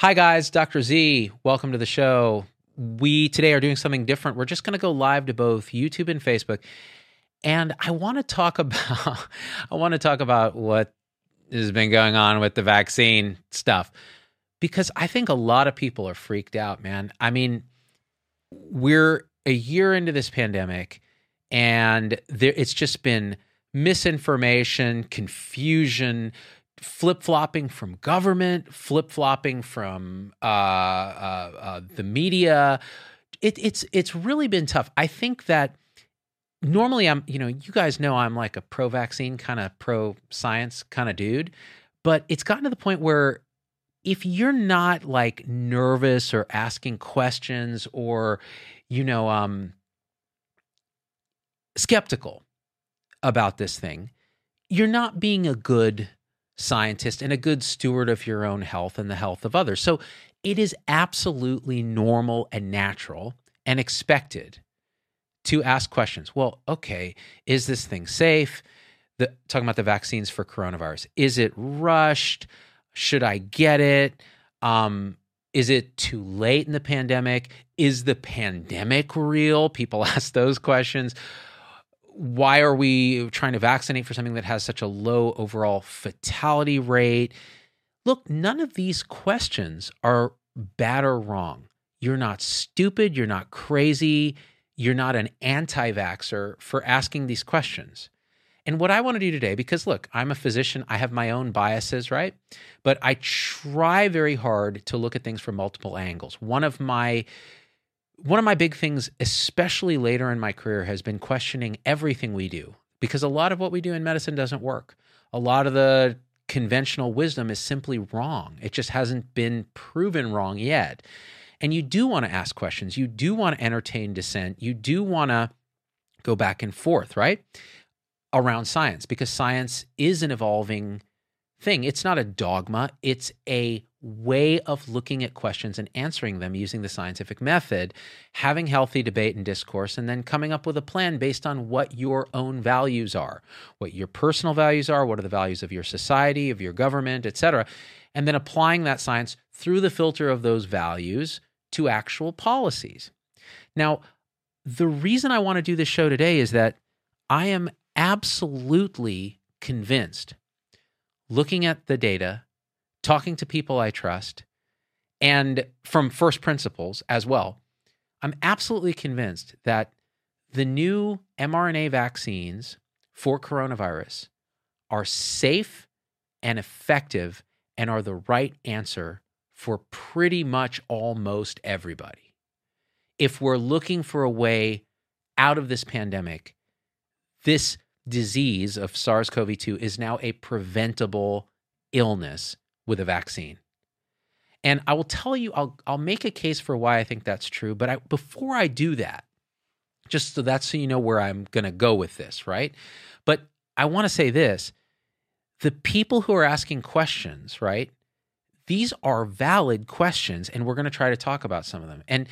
Hi, guys. Dr. Z. Welcome to the show. We today are doing something different. We're just going to go live to both YouTube and Facebook. And I want to talk about I want to talk about what has been going on with the vaccine stuff because I think a lot of people are freaked out, man. I mean, we're a year into this pandemic and there it's just been misinformation, confusion, flip flopping from government, flip flopping from uh, uh, uh, the media. It, it's it's really been tough. I think that normally I'm, you know, you guys know I'm like a pro vaccine kind of pro science kind of dude, but it's gotten to the point where if you're not like nervous or asking questions or you know um skeptical about this thing, you're not being a good scientist and a good steward of your own health and the health of others. So it is absolutely normal and natural and expected to ask questions. Well, okay, is this thing safe? The, talking about the vaccines for coronavirus. Is it rushed? Should I get it? Um, is it too late in the pandemic? Is the pandemic real? People ask those questions why are we trying to vaccinate for something that has such a low overall fatality rate? Look, none of these questions are bad or wrong. You're not stupid. You're not crazy. You're not an anti vaxxer for asking these questions. And what I want to do today, because look, I'm a physician, I have my own biases, right? But I try very hard to look at things from multiple angles. One of my one of my big things, especially later in my career, has been questioning everything we do because a lot of what we do in medicine doesn't work. A lot of the conventional wisdom is simply wrong. It just hasn't been proven wrong yet. And you do want to ask questions. You do want to entertain dissent. You do want to go back and forth, right? Around science, because science is an evolving thing. It's not a dogma, it's a way of looking at questions and answering them using the scientific method, having healthy debate and discourse, and then coming up with a plan based on what your own values are, what your personal values are, what are the values of your society, of your government, etc., and then applying that science through the filter of those values to actual policies. Now, the reason I want to do this show today is that I am absolutely convinced looking at the data talking to people I trust, and from first principles as well, I'm absolutely convinced that the new mRNA vaccines for coronavirus are safe and effective and are the right answer for pretty much almost everybody. If we're looking for a way out of this pandemic, this disease of SARS CoV 2 is now a preventable illness with a vaccine. And I will tell you, I'll, I'll make a case for why I think that's true. But I, before I do that, just so that's so you know where I'm going to go with this, right? But I want to say this the people who are asking questions, right? These are valid questions, and we're going to try to talk about some of them. And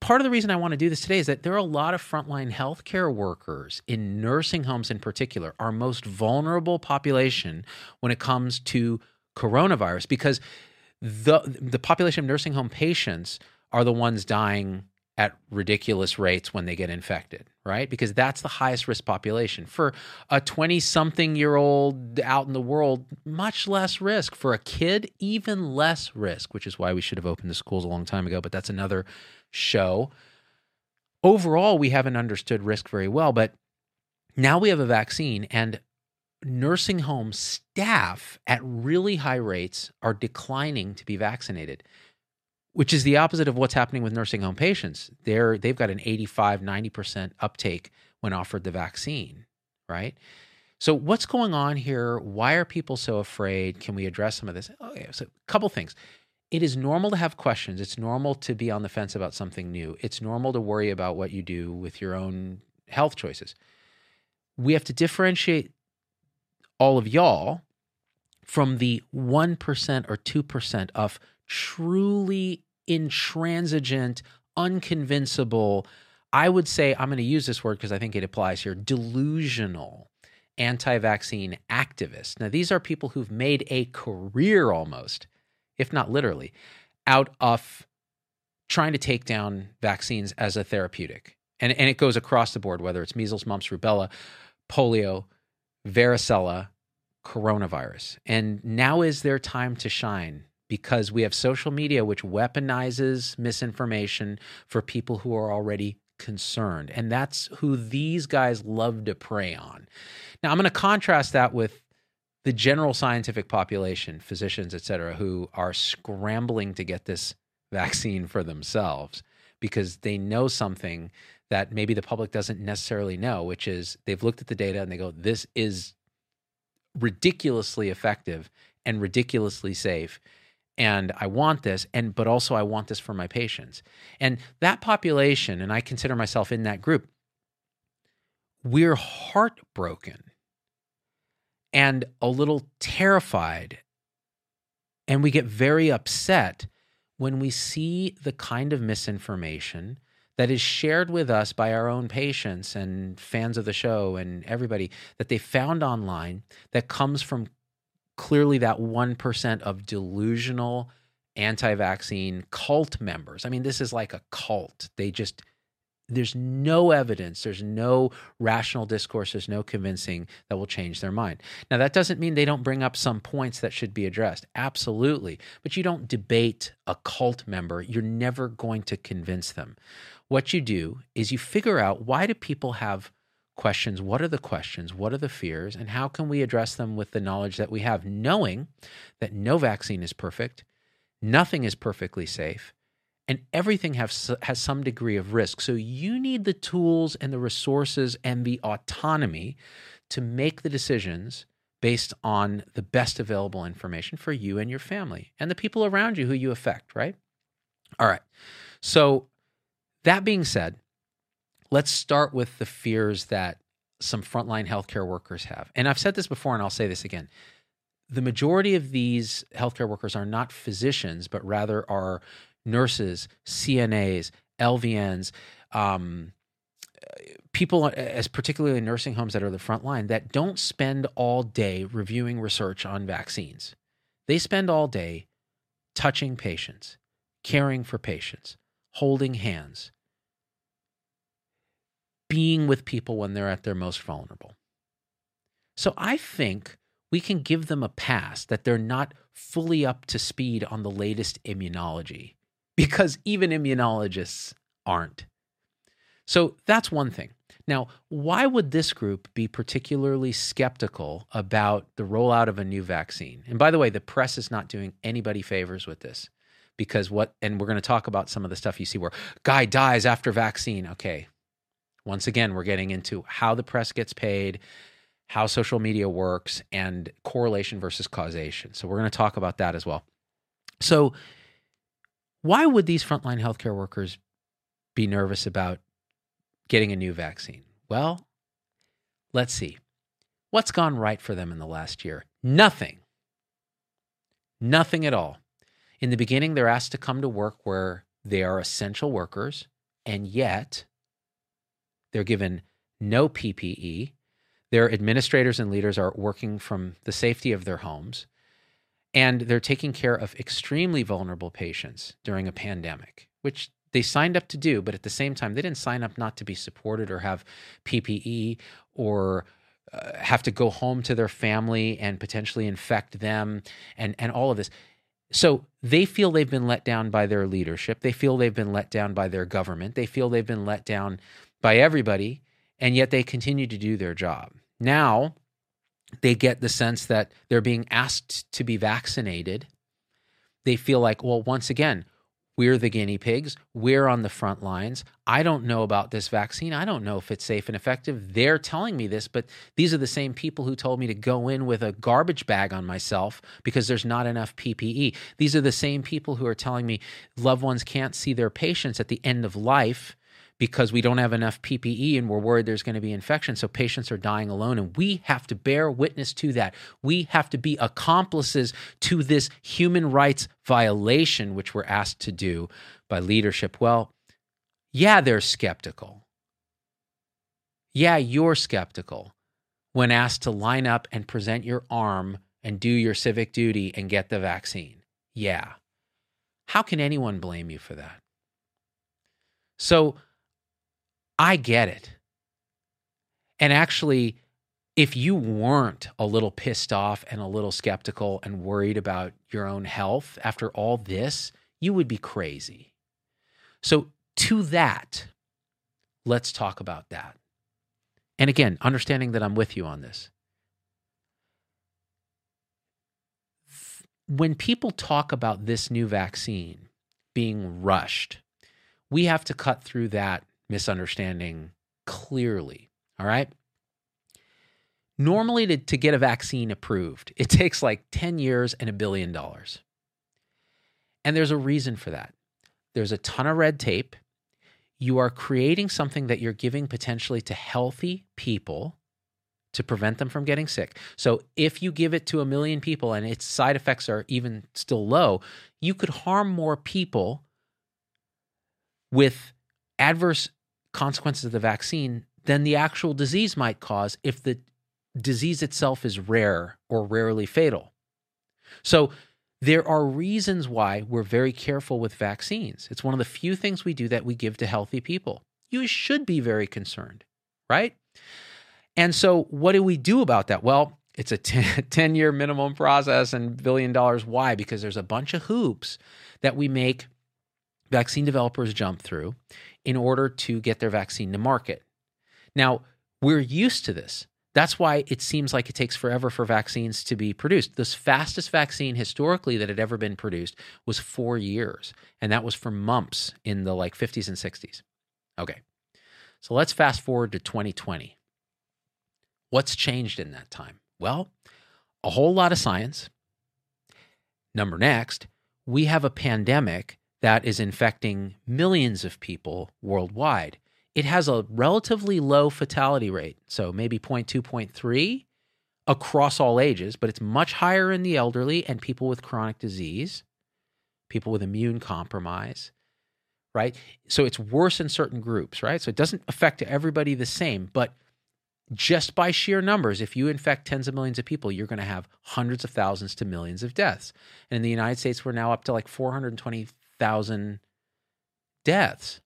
part of the reason I want to do this today is that there are a lot of frontline healthcare workers in nursing homes, in particular, our most vulnerable population when it comes to coronavirus because the the population of nursing home patients are the ones dying at ridiculous rates when they get infected, right? Because that's the highest risk population. For a 20 something year old out in the world, much less risk. For a kid, even less risk, which is why we should have opened the schools a long time ago, but that's another show. Overall, we haven't understood risk very well, but now we have a vaccine and nursing home staff at really high rates are declining to be vaccinated which is the opposite of what's happening with nursing home patients. They're they've got an 85 90% uptake when offered the vaccine right? So what's going on here? Why are people so afraid? Can we address some of this? Okay so a couple things. It is normal to have questions. It's normal to be on the fence about something new. It's normal to worry about what you do with your own health choices. We have to differentiate all of y'all from the 1% or 2% of truly intransigent, unconvincible, I would say, I'm going to use this word because I think it applies here, delusional anti vaccine activists. Now, these are people who've made a career almost, if not literally, out of trying to take down vaccines as a therapeutic. And, and it goes across the board, whether it's measles, mumps, rubella, polio, varicella, coronavirus. And now is their time to shine because we have social media which weaponizes misinformation for people who are already concerned. And that's who these guys love to prey on. Now, I'm going to contrast that with the general scientific population, physicians, et cetera, who are scrambling to get this vaccine for themselves because they know something that maybe the public doesn't necessarily know, which is they've looked at the data and they go, this is ridiculously effective and ridiculously safe and I want this and but also I want this for my patients. And that population and I consider myself in that group we're heartbroken and a little terrified and we get very upset when we see the kind of misinformation that is shared with us by our own patients and fans of the show and everybody that they found online that comes from clearly that 1% of delusional anti vaccine cult members. I mean, this is like a cult. They just, there's no evidence, there's no rational discourse, there's no convincing that will change their mind. Now, that doesn't mean they don't bring up some points that should be addressed. Absolutely. But you don't debate a cult member, you're never going to convince them. What you do is you figure out why do people have questions what are the questions what are the fears and how can we address them with the knowledge that we have knowing that no vaccine is perfect nothing is perfectly safe and everything has, has some degree of risk. So you need the tools and the resources and the autonomy to make the decisions based on the best available information for you and your family and the people around you who you affect right? All right. So that being said let's start with the fears that some frontline healthcare workers have. And I've said this before, and I'll say this again. The majority of these healthcare workers are not physicians, but rather are nurses, CNAs, LVNs, um, people, as particularly in nursing homes that are the front line, that don't spend all day reviewing research on vaccines. They spend all day touching patients, caring for patients, holding hands, being with people when they're at their most vulnerable. So I think we can give them a pass that they're not fully up to speed on the latest immunology because even immunologists aren't. So that's one thing. Now, why would this group be particularly skeptical about the rollout of a new vaccine? And by the way, the press is not doing anybody favors with this because what, and we're going to talk about some of the stuff you see where guy dies after vaccine. Okay, once again, we're getting into how the press gets paid, how social media works, and correlation versus causation. So we're going to talk about that as well. So, why would these frontline healthcare workers be nervous about getting a new vaccine? Well, let's see. What's gone right for them in the last year? Nothing. Nothing at all. In the beginning, they're asked to come to work where they are essential workers, and yet they're given no PPE. Their administrators and leaders are working from the safety of their homes. And they're taking care of extremely vulnerable patients during a pandemic, which they signed up to do. But at the same time, they didn't sign up not to be supported or have PPE or uh, have to go home to their family and potentially infect them and, and all of this. So they feel they've been let down by their leadership. They feel they've been let down by their government. They feel they've been let down by everybody, and yet they continue to do their job. Now they get the sense that they're being asked to be vaccinated. They feel like, well, once again, we're the guinea pigs. We're on the front lines. I don't know about this vaccine. I don't know if it's safe and effective. They're telling me this, but these are the same people who told me to go in with a garbage bag on myself because there's not enough PPE. These are the same people who are telling me loved ones can't see their patients at the end of life because we don't have enough PPE and we're worried there's going to be infection. So patients are dying alone. And we have to bear witness to that. We have to be accomplices to this human rights violation, which we're asked to do by leadership. Well, yeah, they're skeptical. Yeah, you're skeptical when asked to line up and present your arm and do your civic duty and get the vaccine. Yeah. How can anyone blame you for that? So I get it. And actually, if you weren't a little pissed off and a little skeptical and worried about your own health after all this, you would be crazy. So, to that, let's talk about that. And again, understanding that I'm with you on this. When people talk about this new vaccine being rushed, we have to cut through that misunderstanding clearly. All right. Normally, to, to get a vaccine approved, it takes like 10 years and a billion dollars. And there's a reason for that. There's a ton of red tape. You are creating something that you're giving potentially to healthy people to prevent them from getting sick. So if you give it to a million people and its side effects are even still low, you could harm more people with adverse consequences of the vaccine than the actual disease might cause if the disease itself is rare or rarely fatal. So there are reasons why we're very careful with vaccines. It's one of the few things we do that we give to healthy people. You should be very concerned, right? And so, what do we do about that? Well, it's a 10 year minimum process and billion dollars. Why? Because there's a bunch of hoops that we make vaccine developers jump through in order to get their vaccine to market. Now, we're used to this. That's why it seems like it takes forever for vaccines to be produced. The fastest vaccine historically that had ever been produced was four years, and that was for mumps in the like 50s and 60s. Okay, so let's fast forward to 2020. What's changed in that time? Well, a whole lot of science. Number next, we have a pandemic that is infecting millions of people worldwide it has a relatively low fatality rate, so maybe 0.2, 0.3 across all ages, but it's much higher in the elderly and people with chronic disease, people with immune compromise, right? So it's worse in certain groups, right? So it doesn't affect everybody the same, but just by sheer numbers, if you infect tens of millions of people, you're going to have hundreds of thousands to millions of deaths. And in the United States, we're now up to like 420,000 deaths.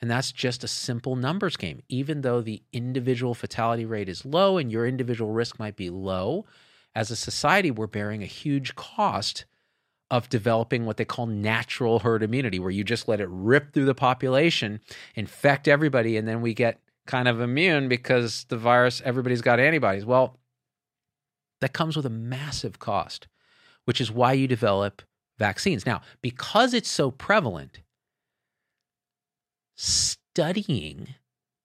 And that's just a simple numbers game. Even though the individual fatality rate is low and your individual risk might be low, as a society, we're bearing a huge cost of developing what they call natural herd immunity, where you just let it rip through the population, infect everybody, and then we get kind of immune because the virus, everybody's got antibodies. Well, that comes with a massive cost, which is why you develop vaccines. Now, because it's so prevalent, studying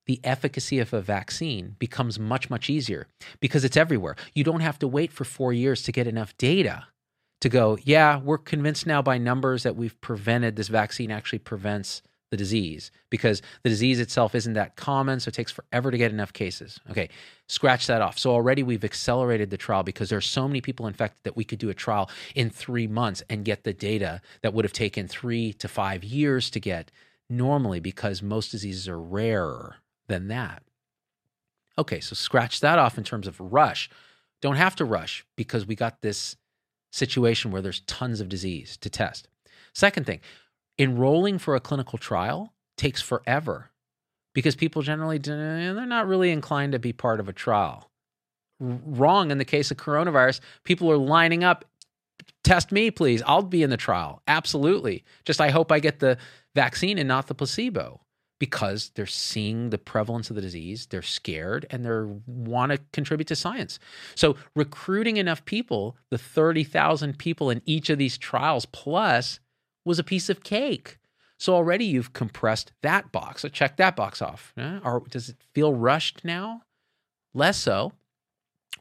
the efficacy of a vaccine becomes much, much easier because it's everywhere. You don't have to wait for four years to get enough data to go, yeah, we're convinced now by numbers that we've prevented this vaccine actually prevents the disease because the disease itself isn't that common. So it takes forever to get enough cases. Okay, scratch that off. So already we've accelerated the trial because there's so many people infected that we could do a trial in three months and get the data that would have taken three to five years to get normally because most diseases are rarer than that. Okay, so scratch that off in terms of rush. Don't have to rush because we got this situation where there's tons of disease to test. Second thing, enrolling for a clinical trial takes forever because people generally they're not really inclined to be part of a trial. Wrong in the case of coronavirus, people are lining up test me please. I'll be in the trial. Absolutely. Just I hope I get the vaccine and not the placebo because they're seeing the prevalence of the disease, they're scared, and they want to contribute to science. So recruiting enough people, the 30,000 people in each of these trials plus was a piece of cake. So already you've compressed that box. So check that box off. Or does it feel rushed now? Less so.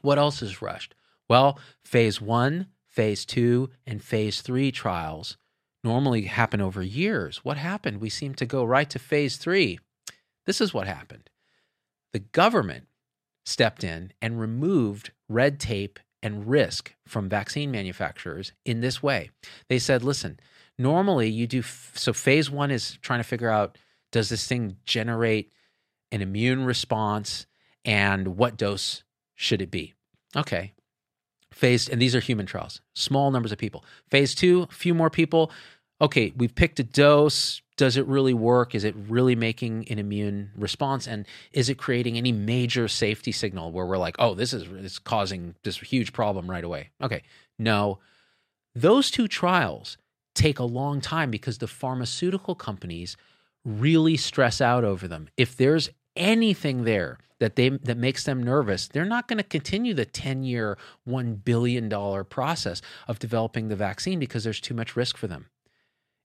What else is rushed? Well, phase one, phase two, and phase three trials normally happen over years. What happened? We seem to go right to phase three. This is what happened the government stepped in and removed red tape and risk from vaccine manufacturers in this way. They said, listen, normally you do, so phase one is trying to figure out does this thing generate an immune response and what dose should it be? Okay. Phase, and these are human trials, small numbers of people. Phase two, a few more people. okay, we've picked a dose. Does it really work? Is it really making an immune response? And is it creating any major safety signal where we're like, oh, this is it's causing this huge problem right away? Okay, no. Those two trials take a long time because the pharmaceutical companies really stress out over them. If there's anything there that they that makes them nervous, they're not going to continue the 10-year, 1 billion dollar process of developing the vaccine because there's too much risk for them.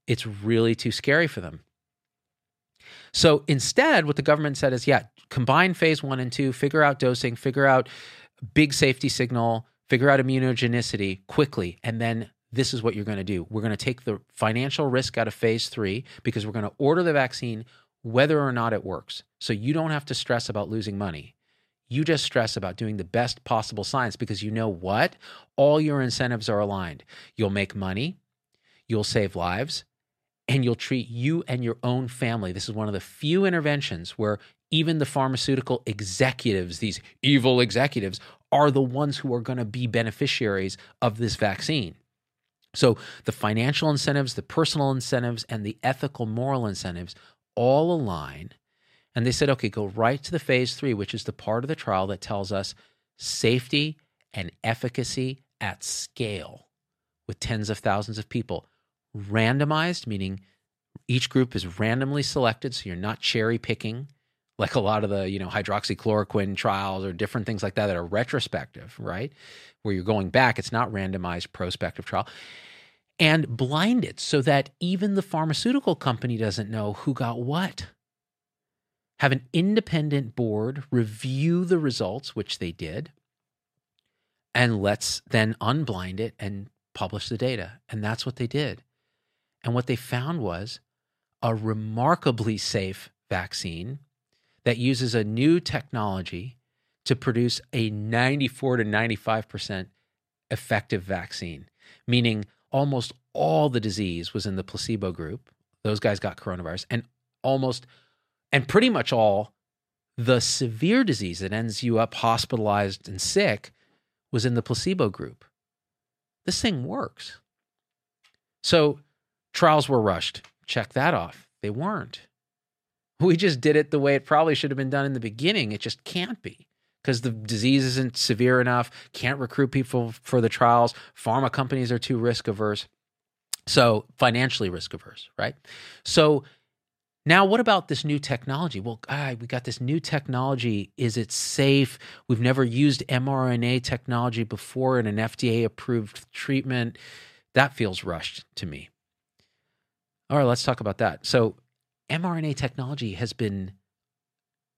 It's really too scary for them. So instead, what the government said is, yeah, combine phase 1 and 2, figure out dosing, figure out big safety signal, figure out immunogenicity quickly, and then this is what you're going to do. We're going to take the financial risk out of phase three because we're going to order the vaccine whether or not it works. So you don't have to stress about losing money. You just stress about doing the best possible science because you know what? All your incentives are aligned. You'll make money, you'll save lives, and you'll treat you and your own family. This is one of the few interventions where even the pharmaceutical executives, these evil executives, are the ones who are going to be beneficiaries of this vaccine. So the financial incentives, the personal incentives, and the ethical moral incentives all align. And they said, okay, go right to the phase three, which is the part of the trial that tells us safety and efficacy at scale with tens of thousands of people. Randomized, meaning each group is randomly selected, so you're not cherry picking like a lot of the you know hydroxychloroquine trials or different things like that that are retrospective right? Where you're going back it's not randomized prospective trial. And blind it so that even the pharmaceutical company doesn't know who got what. Have an independent board review the results which they did and let's then unblind it and publish the data. And that's what they did. And what they found was a remarkably safe vaccine that uses a new technology to produce a 94 to 95% effective vaccine, meaning almost all the disease was in the placebo group. Those guys got coronavirus, and almost, and pretty much all the severe disease that ends you up hospitalized and sick was in the placebo group. This thing works. So trials were rushed. Check that off. They weren't. We just did it the way it probably should have been done in the beginning. It just can't be because the disease isn't severe enough, can't recruit people for the trials. Pharma companies are too risk averse. So, financially risk averse, right? So, now what about this new technology? Well, God, we got this new technology. Is it safe? We've never used mRNA technology before in an FDA approved treatment. That feels rushed to me. All right, let's talk about that. So, mRNA technology has been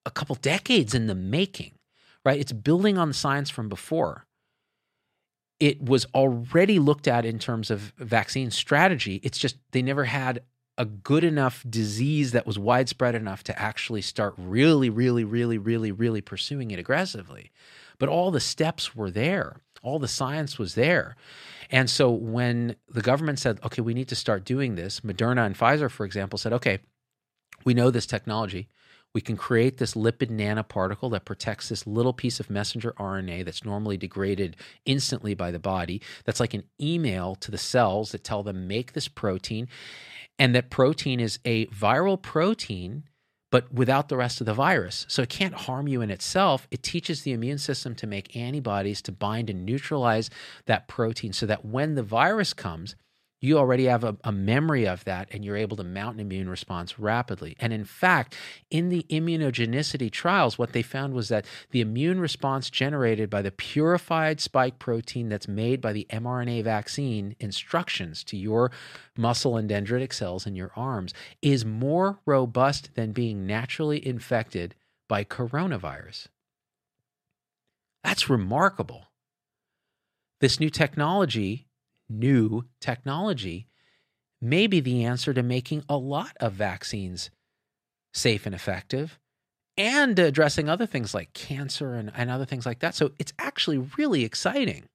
a couple decades in the making, right? It's building on the science from before. It was already looked at in terms of vaccine strategy. It's just they never had a good enough disease that was widespread enough to actually start really, really, really, really, really pursuing it aggressively. But all the steps were there, all the science was there. And so when the government said, okay, we need to start doing this, Moderna and Pfizer, for example, said, okay, we know this technology. We can create this lipid nanoparticle that protects this little piece of messenger RNA that's normally degraded instantly by the body. That's like an email to the cells that tell them make this protein. And that protein is a viral protein, but without the rest of the virus. So it can't harm you in itself. It teaches the immune system to make antibodies to bind and neutralize that protein so that when the virus comes, you already have a, a, memory of that and you're able to mount an immune response rapidly. And in fact, in the immunogenicity trials, what they found was that the immune response generated by the purified spike protein that's made by the mRNA vaccine instructions to your muscle and dendritic cells in your arms is more robust than being naturally infected by coronavirus. That's remarkable. This new technology new technology may be the answer to making a lot of vaccines safe and effective and addressing other things like cancer and, and other things like that. So it's actually really exciting.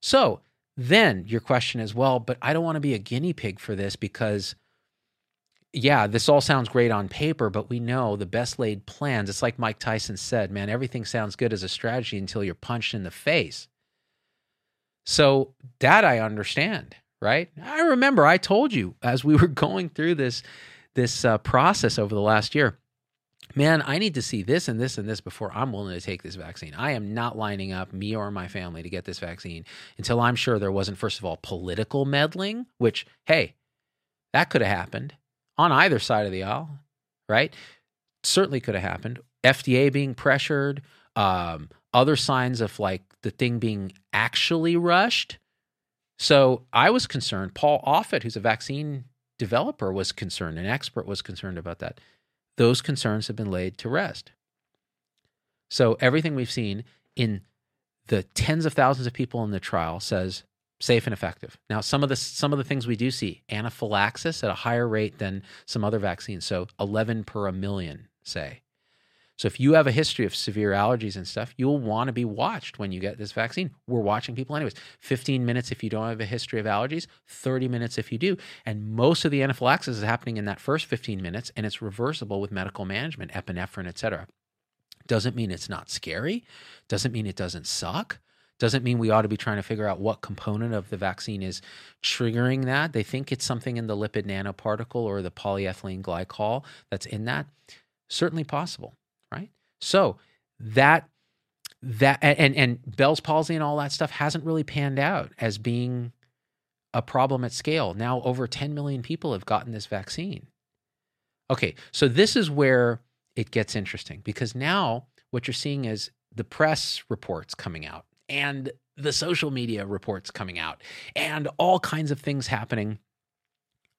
So then your question is well, but I don't want to be a guinea pig for this because, yeah, this all sounds great on paper, but we know the best laid plans. It's like Mike Tyson said, man, everything sounds good as a strategy until you're punched in the face. So that I understand, right? I remember I told you as we were going through this this uh, process over the last year man, I need to see this and this and this before I'm willing to take this vaccine. I am not lining up me or my family to get this vaccine until I'm sure there wasn't, first of all, political meddling, which, hey, that could have happened on either side of the aisle, right? Certainly could have happened. FDA being pressured, um, other signs of like the thing being actually rushed. So I was concerned. Paul Offit, who's a vaccine developer, was concerned. An expert was concerned about that those concerns have been laid to rest. So everything we've seen in the tens of thousands of people in the trial says safe and effective. Now, some of the some of the things we do see anaphylaxis at a higher rate than some other vaccines. So 11 per a million, say. So if you have a history of severe allergies and stuff, you'll want to be watched when you get this vaccine. We're watching people anyways. 15 minutes if you don't have a history of allergies, 30 minutes if you do. And most of the anaphylaxis is happening in that first 15 minutes and it's reversible with medical management, epinephrine, etc. Doesn't mean it's not scary, doesn't mean it doesn't suck. Doesn't mean we ought to be trying to figure out what component of the vaccine is triggering that. They think it's something in the lipid nanoparticle or the polyethylene glycol that's in that. Certainly possible right? So that that and and Bell's palsy and all that stuff hasn't really panned out as being a problem at scale. Now over 10 million people have gotten this vaccine. Okay, so this is where it gets interesting because now what you're seeing is the press reports coming out and the social media reports coming out and all kinds of things happening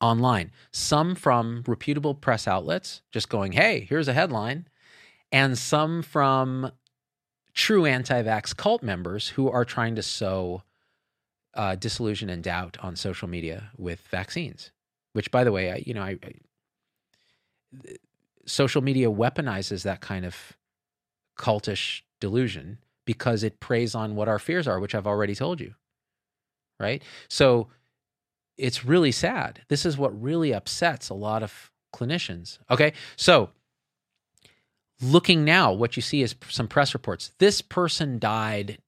online. Some from reputable press outlets just going, "Hey, here's a headline." And some from true anti vax cult members who are trying to sow uh, disillusion and doubt on social media with vaccines. Which, by the way, I, you know, I, I social media weaponizes that kind of cultish delusion because it preys on what our fears are, which I've already told you. Right? So it's really sad. This is what really upsets a lot of clinicians. Okay. So looking now, what you see is some press reports. This person died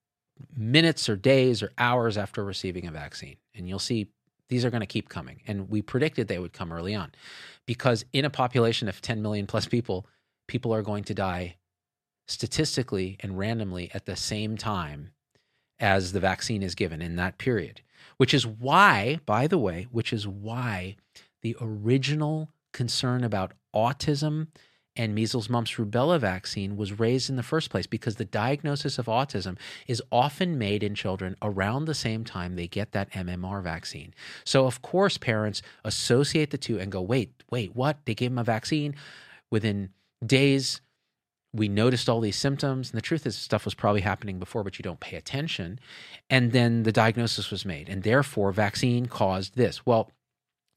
minutes or days or hours after receiving a vaccine. And you'll see these are going to keep coming. And we predicted they would come early on because in a population of 10 million plus people, people are going to die statistically and randomly at the same time as the vaccine is given in that period. Which is why, by the way, which is why the original concern about autism and measles, mumps, rubella vaccine was raised in the first place because the diagnosis of autism is often made in children around the same time they get that MMR vaccine. So, of course, parents associate the two and go, wait, wait, what? They gave him a vaccine within days. We noticed all these symptoms. And the truth is, stuff was probably happening before, but you don't pay attention. And then the diagnosis was made. And therefore, vaccine caused this. Well,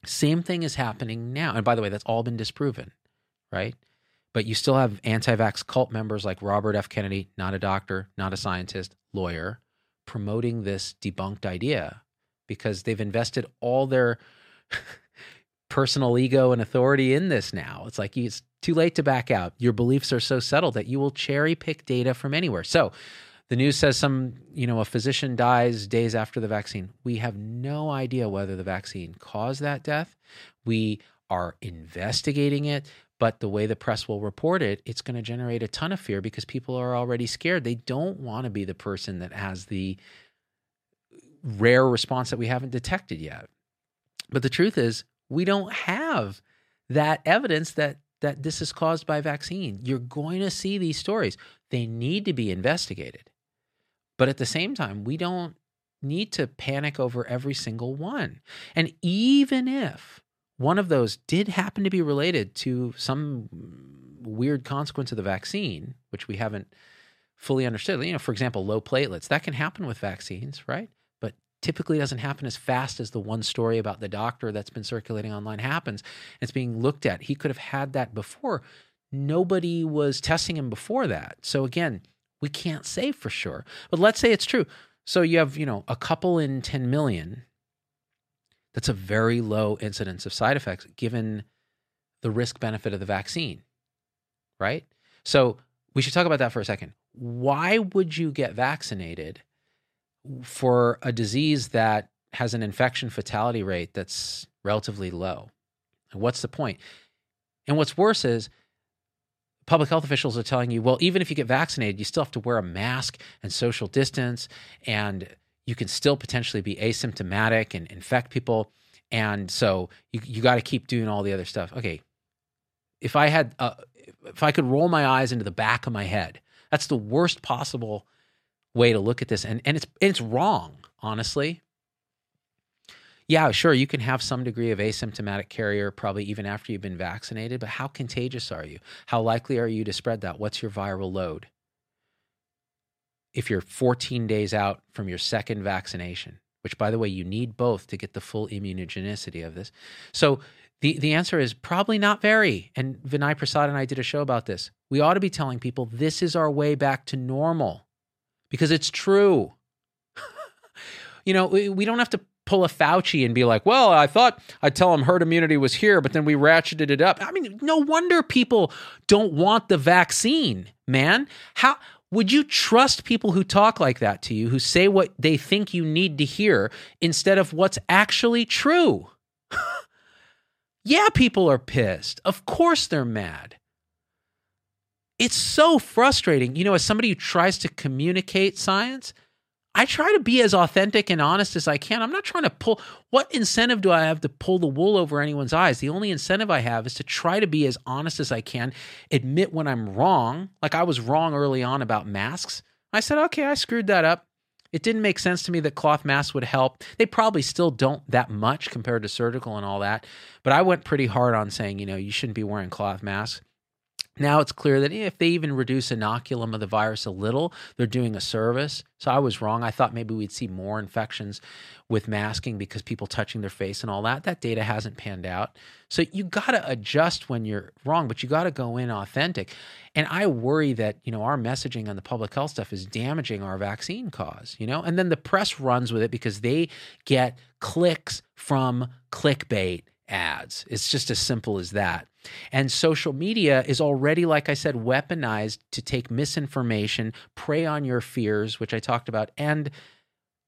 same thing is happening now. And by the way, that's all been disproven, right? But you still have anti vax cult members like Robert F. Kennedy, not a doctor, not a scientist, lawyer, promoting this debunked idea because they've invested all their personal ego and authority in this now. It's like it's too late to back out. Your beliefs are so settled that you will cherry pick data from anywhere. So the news says some, you know, a physician dies days after the vaccine. We have no idea whether the vaccine caused that death. We are investigating it. But the way the press will report it, it's going to generate a ton of fear because people are already scared. They don't want to be the person that has the rare response that we haven't detected yet. But the truth is, we don't have that evidence that that this is caused by vaccine. You're going to see these stories. They need to be investigated. But at the same time, we don't need to panic over every single one. And even if one of those did happen to be related to some weird consequence of the vaccine, which we haven't fully understood. You know, for example, low platelets. That can happen with vaccines, right? But typically doesn't happen as fast as the one story about the doctor that's been circulating online happens. It's being looked at. He could have had that before. Nobody was testing him before that. So again, we can't say for sure. But let's say it's true. So you have, you know, a couple in 10 million that's a very low incidence of side effects given the risk benefit of the vaccine, right? So we should talk about that for a second. Why would you get vaccinated for a disease that has an infection fatality rate that's relatively low. What's the point? And what's worse is public health officials are telling you, well, even if you get vaccinated, you still have to wear a mask and social distance, and you can still potentially be asymptomatic and infect people. And so you, you got to keep doing all the other stuff. Okay. If I had, uh, if I could roll my eyes into the back of my head, that's the worst possible way to look at this. And, and it's, it's wrong, honestly yeah, sure, you can have some degree of asymptomatic carrier probably even after you've been vaccinated, but how contagious are you? How likely are you to spread that? What's your viral load? If you're 14 days out from your second vaccination, which by the way, you need both to get the full immunogenicity of this. So the, the answer is probably not very. And Vinay Prasad and I did a show about this. We ought to be telling people this is our way back to normal because it's true. you know, we, we don't have to pull a Fauci and be like, well, I thought I'd tell him herd immunity was here, but then we ratcheted it up. I mean, no wonder people don't want the vaccine, man. How would you trust people who talk like that to you, who say what they think you need to hear instead of what's actually true? yeah, people are pissed. Of course they're mad. It's so frustrating. You know, as somebody who tries to communicate science, I try to be as authentic and honest as I can. I'm not trying to pull what incentive do I have to pull the wool over anyone's eyes? The only incentive I have is to try to be as honest as I can, admit when I'm wrong. Like I was wrong early on about masks. I said, okay, I screwed that up. It didn't make sense to me that cloth masks would help. They probably still don't that much compared to surgical and all that. But I went pretty hard on saying, you know, you shouldn't be wearing cloth masks. Now it's clear that if they even reduce inoculum of the virus a little, they're doing a service. So I was wrong. I thought maybe we'd see more infections with masking because people touching their face and all that. That data hasn't panned out. So you got to adjust when you're wrong, but you got to go in authentic. And I worry that, you know, our messaging on the public health stuff is damaging our vaccine cause, you know? And then the press runs with it because they get clicks from clickbait ads. It's just as simple as that. And social media is already, like I said, weaponized to take misinformation, prey on your fears, which I talked about, and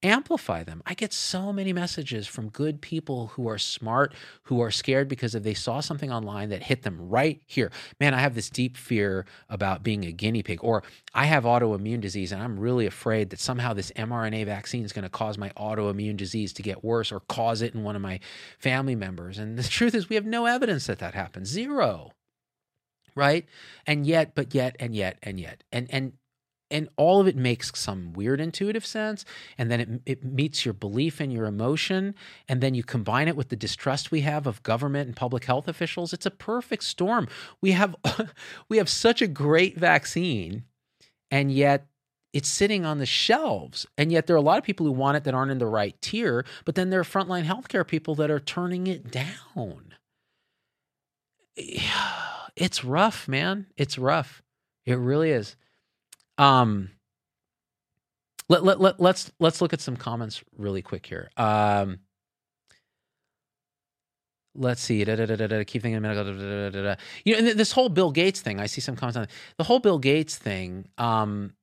amplify them. I get so many messages from good people who are smart, who are scared because if they saw something online that hit them right here. Man, I have this deep fear about being a guinea pig, or I have autoimmune disease and I'm really afraid that somehow this mRNA vaccine is going to cause my autoimmune disease to get worse or cause it in one of my family members. And the truth is, we have no evidence that that happens. Zero. Right? And yet, but yet, and yet, and yet. And and and all of it makes some weird intuitive sense and then it, it meets your belief and your emotion and then you combine it with the distrust we have of government and public health officials. It's a perfect storm. We have we have such a great vaccine and yet it's sitting on the shelves. And yet there are a lot of people who want it that aren't in the right tier but then there are frontline healthcare people that are turning it down. It's rough man. It's rough. It really is um, let, let, let, let's let's look at some comments really quick here. Um, let's see. Da, da, da, keep thinking a minute. You know, this whole Bill Gates thing. I see some comments on the whole Bill Gates thing. Um,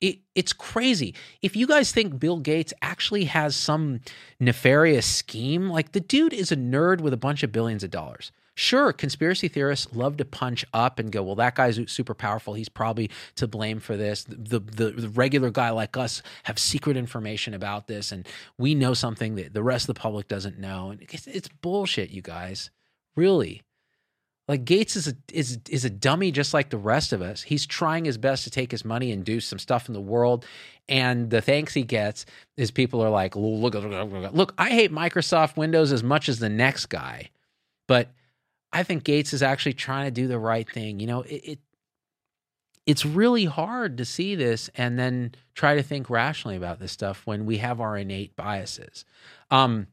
it, it's crazy. If you guys think Bill Gates actually has some nefarious scheme, like the dude is a nerd with a bunch of billions of dollars. Sure, conspiracy theorists love to punch up and go, well, that guy's super powerful. He's probably to blame for this. The, the, the regular guy like us have secret information about this, and we know something that the rest of the public doesn't know. And it's, it's bullshit, you guys. Really. Like Gates is a is is a dummy just like the rest of us. He's trying his best to take his money and do some stuff in the world, and the thanks he gets is people are like, look, look, look, look I hate Microsoft Windows as much as the next guy, but I think Gates is actually trying to do the right thing. You know, it, it it's really hard to see this and then try to think rationally about this stuff when we have our innate biases. Um,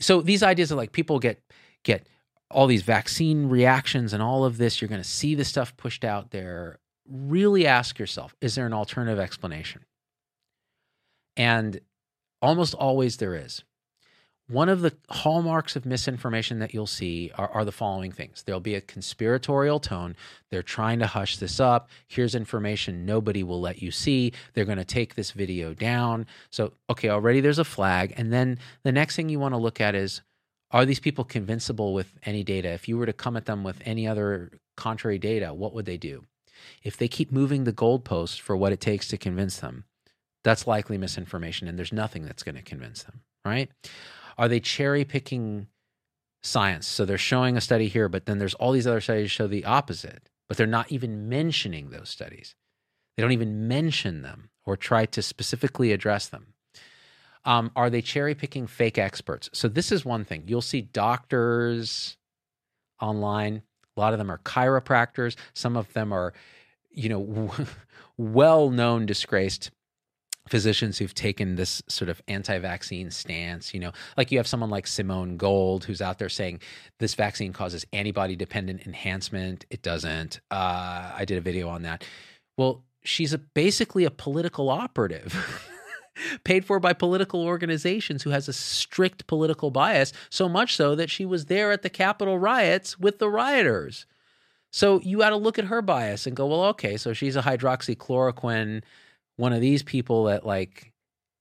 so these ideas are like people get get all these vaccine reactions and all of this, you're going to see the stuff pushed out there. Really ask yourself, is there an alternative explanation? And almost always there is. One of the hallmarks of misinformation that you'll see are, are, the following things there'll be a conspiratorial tone. They're trying to hush this up. Here's information nobody will let you see. They're going to take this video down. So, okay, already there's a flag. And then the next thing you want to look at is are these people convincible with any data? If you were to come at them with any other contrary data, what would they do? If they keep moving the goalpost for what it takes to convince them, that's likely misinformation, and there's nothing that's going to convince them, right? Are they cherry picking science? So they're showing a study here, but then there's all these other studies show the opposite, but they're not even mentioning those studies. They don't even mention them or try to specifically address them. Um, are they cherry picking fake experts? So this is one thing. You'll see doctors online. A lot of them are chiropractors. Some of them are, you know, well known disgraced physicians who've taken this sort of anti-vaccine stance you know like you have someone like simone gold who's out there saying this vaccine causes antibody dependent enhancement. It doesn't. Uh, i did a video on that. Well she's a, basically a political operative paid for by political organizations who has a strict political bias so much so that she was there at the capitol riots with the rioters. So you got to look at her bias and go well okay so she's a hydroxychloroquine one of these people that like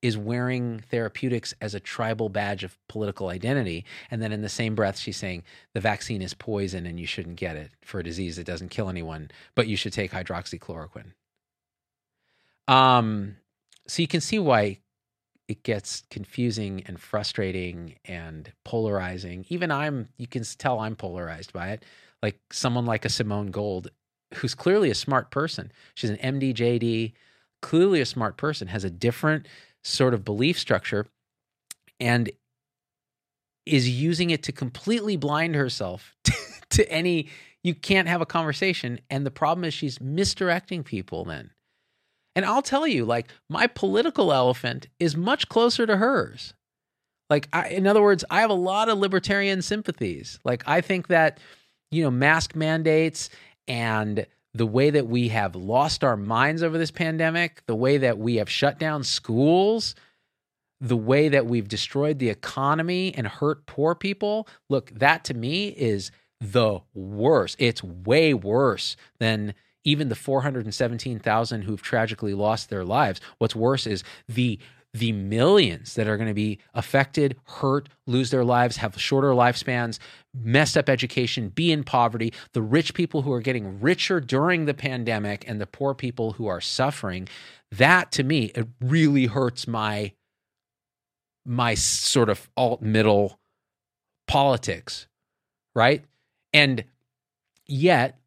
is wearing therapeutics as a tribal badge of political identity. And then in the same breath, she's saying the vaccine is poison and you shouldn't get it for a disease that doesn't kill anyone, but you should take hydroxychloroquine. Um, so you can see why it gets confusing and frustrating and polarizing. Even I'm, you can tell I'm polarized by it. Like someone like a Simone Gold, who's clearly a smart person. She's an MD, JD clearly a smart person, has a different sort of belief structure, and is using it to completely blind herself to any. You can't have a conversation. And the problem is she's misdirecting people then. And I'll tell you, like, my political elephant is much closer to hers. Like, I, in other words, I have a lot of libertarian sympathies. Like, I think that, you know, mask mandates and the way that we have lost our minds over this pandemic, the way that we have shut down schools, the way that we've destroyed the economy and hurt poor people. Look, that to me is the worst. It's way worse than even the 417,000 who've tragically lost their lives. What's worse is the the millions that are going to be affected, hurt, lose their lives, have shorter lifespans, messed up education, be in poverty, the rich people who are getting richer during the pandemic, and the poor people who are suffering. That to me, it really hurts my my sort of alt middle politics, right? And yet,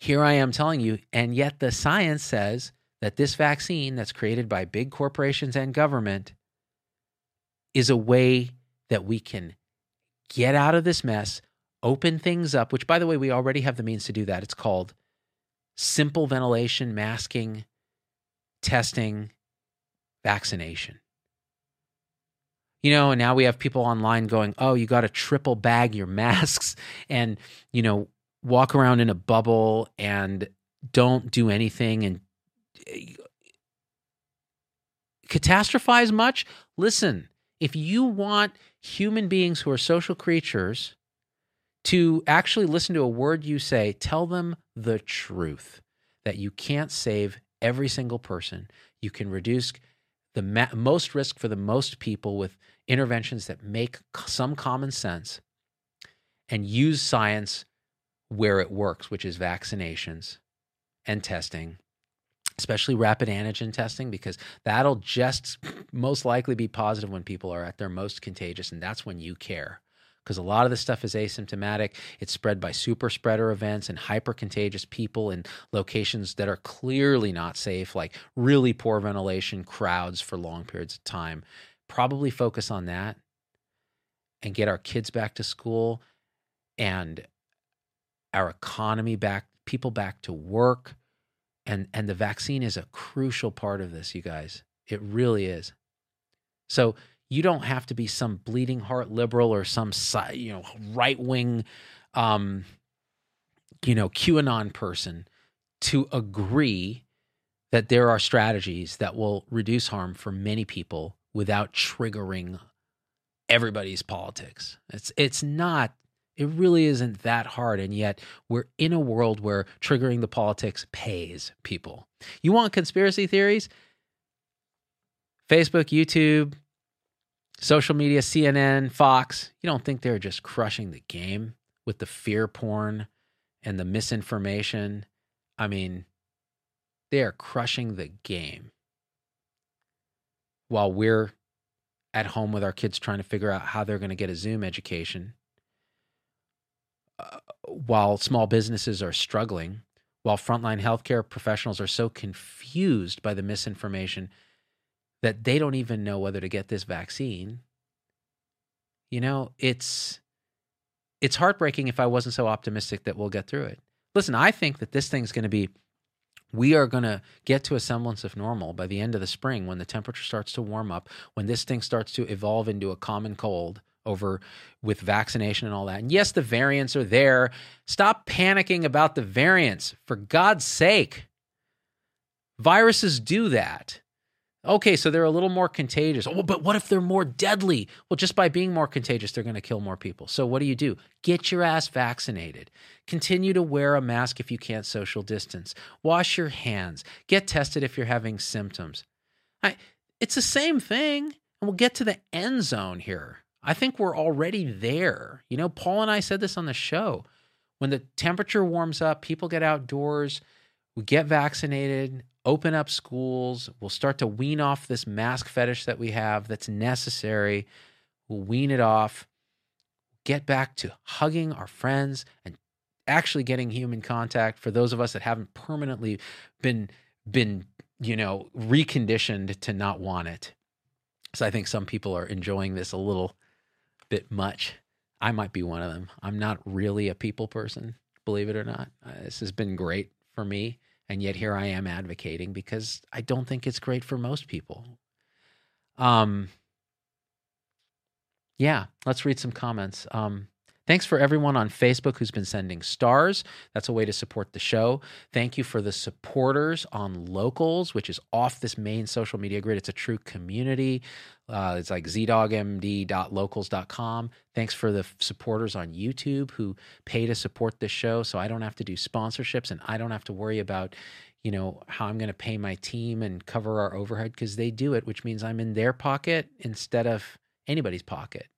here I am telling you, and yet the science says that this vaccine that's created by big corporations and government is a way that we can get out of this mess, open things up, which, by the way, we already have the means to do that. It's called simple ventilation, masking, testing, vaccination. You know, and now we have people online going, oh, you got to triple bag your masks and, you know, walk around in a bubble and don't do anything and catastrophize much? Listen, if you want human beings who are social creatures to actually listen to a word you say, tell them the truth that you can't save every single person. You can reduce the ma- most risk for the most people with interventions that make some common sense and use science where it works, which is vaccinations and testing especially rapid antigen testing, because that'll just most likely be positive when people are at their most contagious. And that's when you care. Because a lot of this stuff is asymptomatic. It's spread by super spreader events and hyper contagious people in locations that are clearly not safe, like really poor ventilation, crowds for long periods of time. Probably focus on that and get our kids back to school and our economy back, people back to work and and the vaccine is a crucial part of this you guys it really is so you don't have to be some bleeding heart liberal or some you know right wing um you know qanon person to agree that there are strategies that will reduce harm for many people without triggering everybody's politics. It's it's not it really isn't that hard and yet we're in a world where triggering the politics pays people. You want conspiracy theories? Facebook, YouTube, social media, CNN, Fox, you don't think they're just crushing the game with the fear porn and the misinformation? I mean, they are crushing the game while we're at home with our kids trying to figure out how they're going to get a Zoom education, while small businesses are struggling, while frontline healthcare professionals are so confused by the misinformation that they don't even know whether to get this vaccine. You know, it's it's heartbreaking if I wasn't so optimistic that we'll get through it. Listen, I think that this thing's going to be we are going to get to a semblance of normal by the end of the spring when the temperature starts to warm up, when this thing starts to evolve into a common cold over with vaccination and all that. And yes, the variants are there. Stop panicking about the variants, for God's sake. Viruses do that. Okay, so they're a little more contagious. Oh, but what if they're more deadly? Well, just by being more contagious, they're going to kill more people. So what do you do? Get your ass vaccinated. Continue to wear a mask if you can't social distance. Wash your hands. Get tested if you're having symptoms. I, it's the same thing. And we'll get to the end zone here. I think we're already there. You know, Paul and I said this on the show. When the temperature warms up, people get outdoors, we get vaccinated, open up schools. We'll start to wean off this mask fetish that we have that's necessary. We'll wean it off, get back to hugging our friends and actually getting human contact for those of us that haven't permanently been been you know reconditioned to not want it so i think some people are enjoying this a little bit much i might be one of them i'm not really a people person believe it or not uh, this has been great for me and yet here I am advocating because I don't think it's great for most people. Um, yeah, let's read some comments. Um, Thanks for everyone on Facebook who's been sending stars. That's a way to support the show. Thank you for the supporters on Locals, which is off this main social media grid. It's a true community. Uh, it's like zdoggmd.locals.com. Thanks for the supporters on YouTube who pay to support this show so I don't have to do sponsorships and I don't have to worry about, you know, how I'm going to pay my team and cover our overhead because they do it, which means I'm in their pocket instead of anybody's pocket.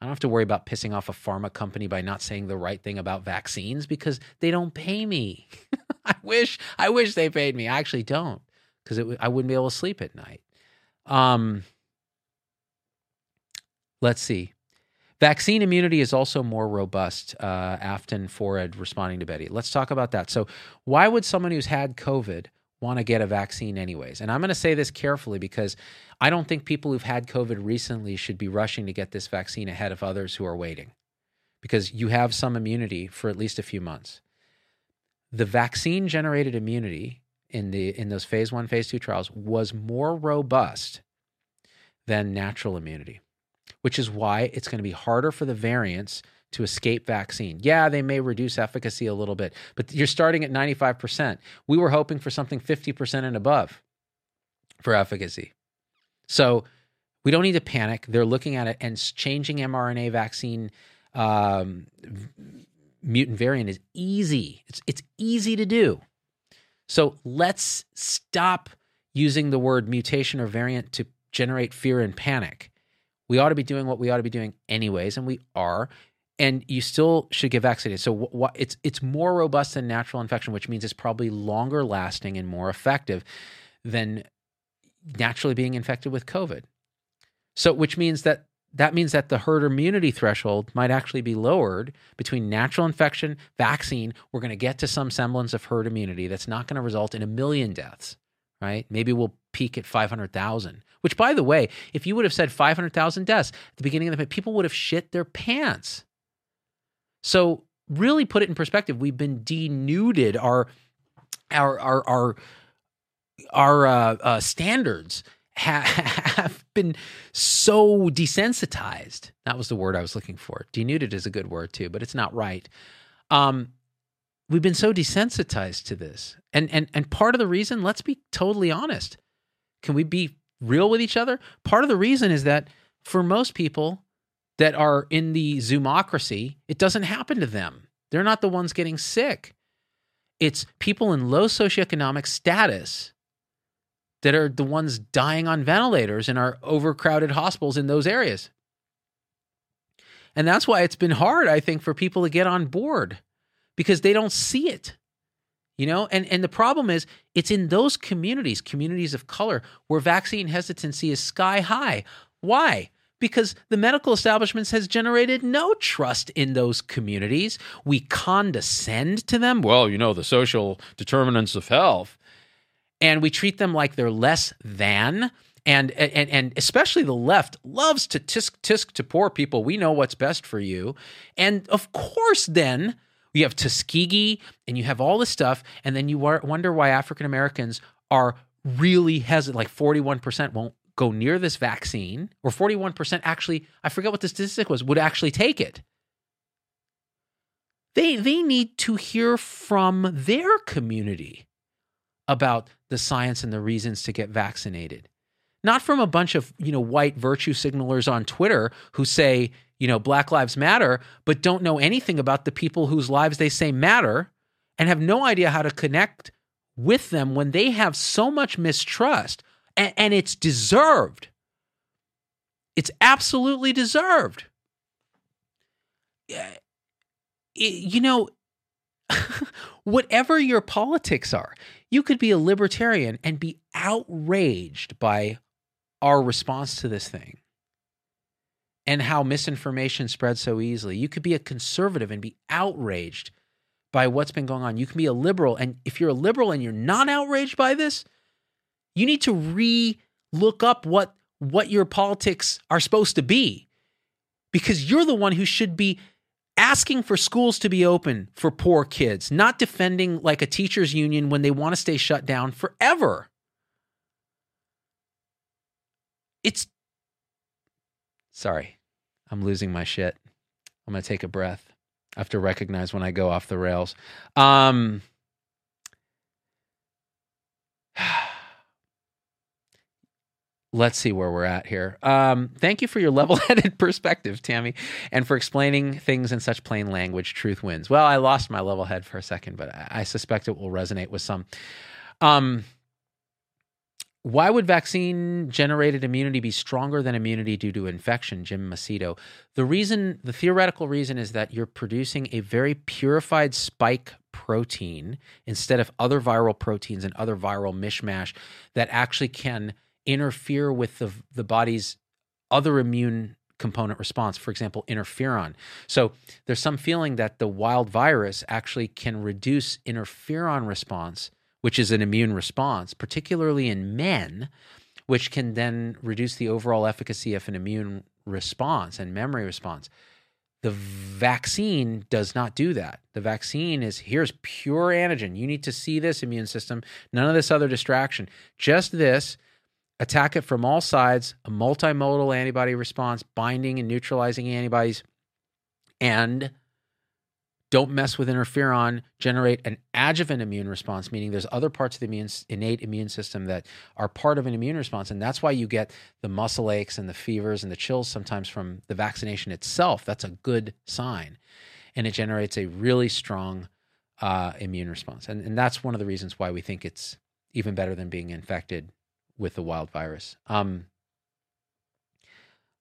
I don't have to worry about pissing off a pharma company by not saying the right thing about vaccines because they don't pay me. I wish I wish they paid me. I actually don't because I wouldn't be able to sleep at night. Um, let's see. Vaccine immunity is also more robust. Uh, Afton Fored responding to Betty. Let's talk about that. So, why would someone who's had COVID want to get a vaccine anyways? And I'm going to say this carefully because I don't think people who've had COVID recently should be rushing to get this vaccine ahead of others who are waiting because you have some immunity for at least a few months. The vaccine generated immunity in the in those phase 1 phase 2 trials was more robust than natural immunity, which is why it's going to be harder for the variants to escape vaccine. Yeah, they may reduce efficacy a little bit, but you're starting at 95%. We were hoping for something 50% and above for efficacy. So we don't need to panic. They're looking at it and changing mRNA vaccine um, mutant variant is easy. It's it's easy to do. So let's stop using the word mutation or variant to generate fear and panic. We ought to be doing what we ought to be doing anyways, and we are. And you still should get vaccinated. So wh- wh- it's it's more robust than natural infection, which means it's probably longer lasting and more effective than naturally being infected with COVID. So, which means that that means that the herd immunity threshold might actually be lowered between natural infection, vaccine. We're going to get to some semblance of herd immunity that's not going to result in a million deaths, right? Maybe we'll peak at 500,000, which, by the way, if you would have said 500,000 deaths at the beginning of the people would have shit their pants. So, really put it in perspective, we've been denuded. Our, our, our, our, our uh, uh, standards ha- have been so desensitized. That was the word I was looking for. Denuded is a good word too, but it's not right. Um, we've been so desensitized to this, and and and part of the reason, let's be totally honest, can we be real with each other? Part of the reason is that for most people, that are in the zoomocracy, it doesn't happen to them. They're not the ones getting sick. It's people in low socioeconomic status that are the ones dying on ventilators in our overcrowded hospitals in those areas. And that's why it's been hard, I think, for people to get on board because they don't see it. You know, and, and the problem is it's in those communities, communities of color, where vaccine hesitancy is sky high. Why? Because the medical establishments has generated no trust in those communities. We condescend to them. Well, you know, the social determinants of health. And we treat them like they're less than. And, and and especially the left loves to tisk tisk to poor people. We know what's best for you. And of course, then you have Tuskegee and you have all this stuff, and then you wonder why African Americans are really hesitant. Like 41% won't go near this vaccine, or 41% actually, I forget what the statistic was, would actually take it. They, they need to hear from their community about the science and the reasons to get vaccinated not from a bunch of you know white virtue signalers on Twitter who say you know, Black Lives Matter, but don't know anything about the people whose lives they say matter and have no idea how to connect with them when they have so much mistrust. And, and it's deserved. It's absolutely deserved. You know, whatever your politics are, you could be a libertarian and be outraged by our response to this thing and how misinformation spreads so easily. You could be a conservative and be outraged by what's been going on. You can be a liberal, and if you're a liberal and you're not outraged by this, you need to re look up what what your politics are supposed to be because you're the one who should be asking for schools to be open for poor kids, not defending like a teachers union when they want to stay shut down forever. It's Sorry, I'm losing my shit. I'm going to take a breath. I have to recognize when I go off the rails. Um, let's see where we're at here. Um, thank you for your level headed perspective, Tammy, and for explaining things in such plain language. Truth wins. Well, I lost my level head for a second, but I, I suspect it will resonate with some. Um, why would vaccine generated immunity be stronger than immunity due to infection, Jim Macedo? The reason, the theoretical reason is that you're producing a very purified spike protein instead of other viral proteins and other viral mishmash that actually can interfere with the, the body's other immune component response, for example, interferon. So there's some feeling that the wild virus actually can reduce interferon response which is an immune response, particularly in men, which can then reduce the overall efficacy of an immune response and memory response. The vaccine does not do that. The vaccine is here's pure antigen. You need to see this immune system, none of this other distraction. Just this, attack it from all sides, a multimodal antibody response, binding and neutralizing antibodies, and don't mess with interferon, generate an adjuvant immune response, meaning there's other parts of the immune, innate immune system that are part of an immune response. And that's why you get the muscle aches and the fevers and the chills sometimes from the vaccination itself. That's a good sign. And it generates a really strong uh, immune response. And, and that's one of the reasons why we think it's even better than being infected with the wild virus. Um,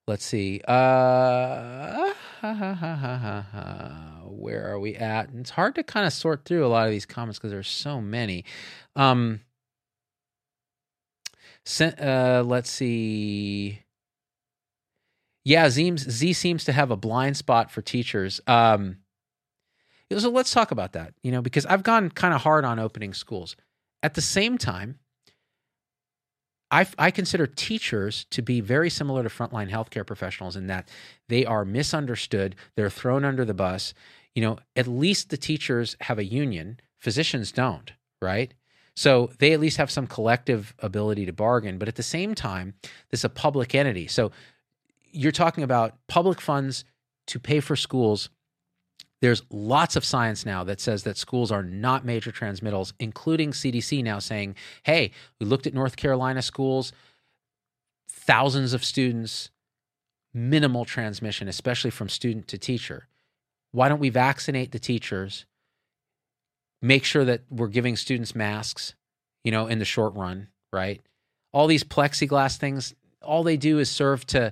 let's see. Uh, where are we at? And it's hard to kind of sort through a lot of these comments because there's so many. Um, uh, let's see. Yeah, Z, Z seems to have a blind spot for teachers. Um, so let's talk about that, you know, because I've gone kind of hard on opening schools. At the same time, I, I consider teachers to be very similar to frontline healthcare professionals in that they are misunderstood, they're thrown under the bus. You know, at least the teachers have a union, physicians don't, right? So they at least have some collective ability to bargain. But at the same time, this is a public entity. So you're talking about public funds to pay for schools there's lots of science now that says that schools are not major transmittals, including CDC now saying, hey, we looked at North Carolina schools, thousands of students, minimal transmission, especially from student to teacher. Why don't we vaccinate the teachers? Make sure that we're giving students masks, you know, in the short run, right? All these plexiglass things, all they do is serve to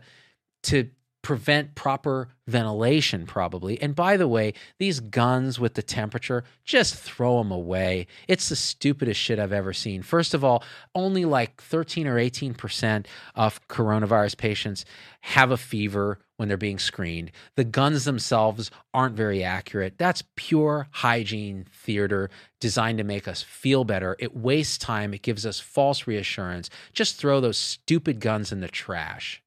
to prevent proper ventilation, probably. And by the way, these guns with the temperature, just throw them away. It's the stupidest shit I've ever seen. First of all, only like 13 or 18% of coronavirus patients have a fever when they're being screened. The guns themselves aren't very accurate. That's pure hygiene theater designed to make us feel better. It wastes time, it gives us false reassurance. Just throw those stupid guns in the trash.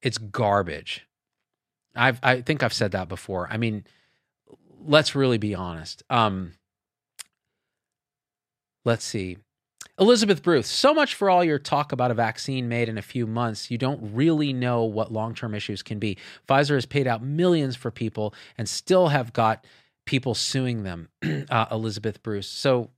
It's garbage. I've I think I've said that before. I mean, let's really be honest. Um, let's see. Elizabeth Bruce, so much for all your talk about a vaccine made in a few months. You don't really know what long term issues can be. Pfizer has paid out millions for people and still have got people suing them. uh, Elizabeth Bruce. So,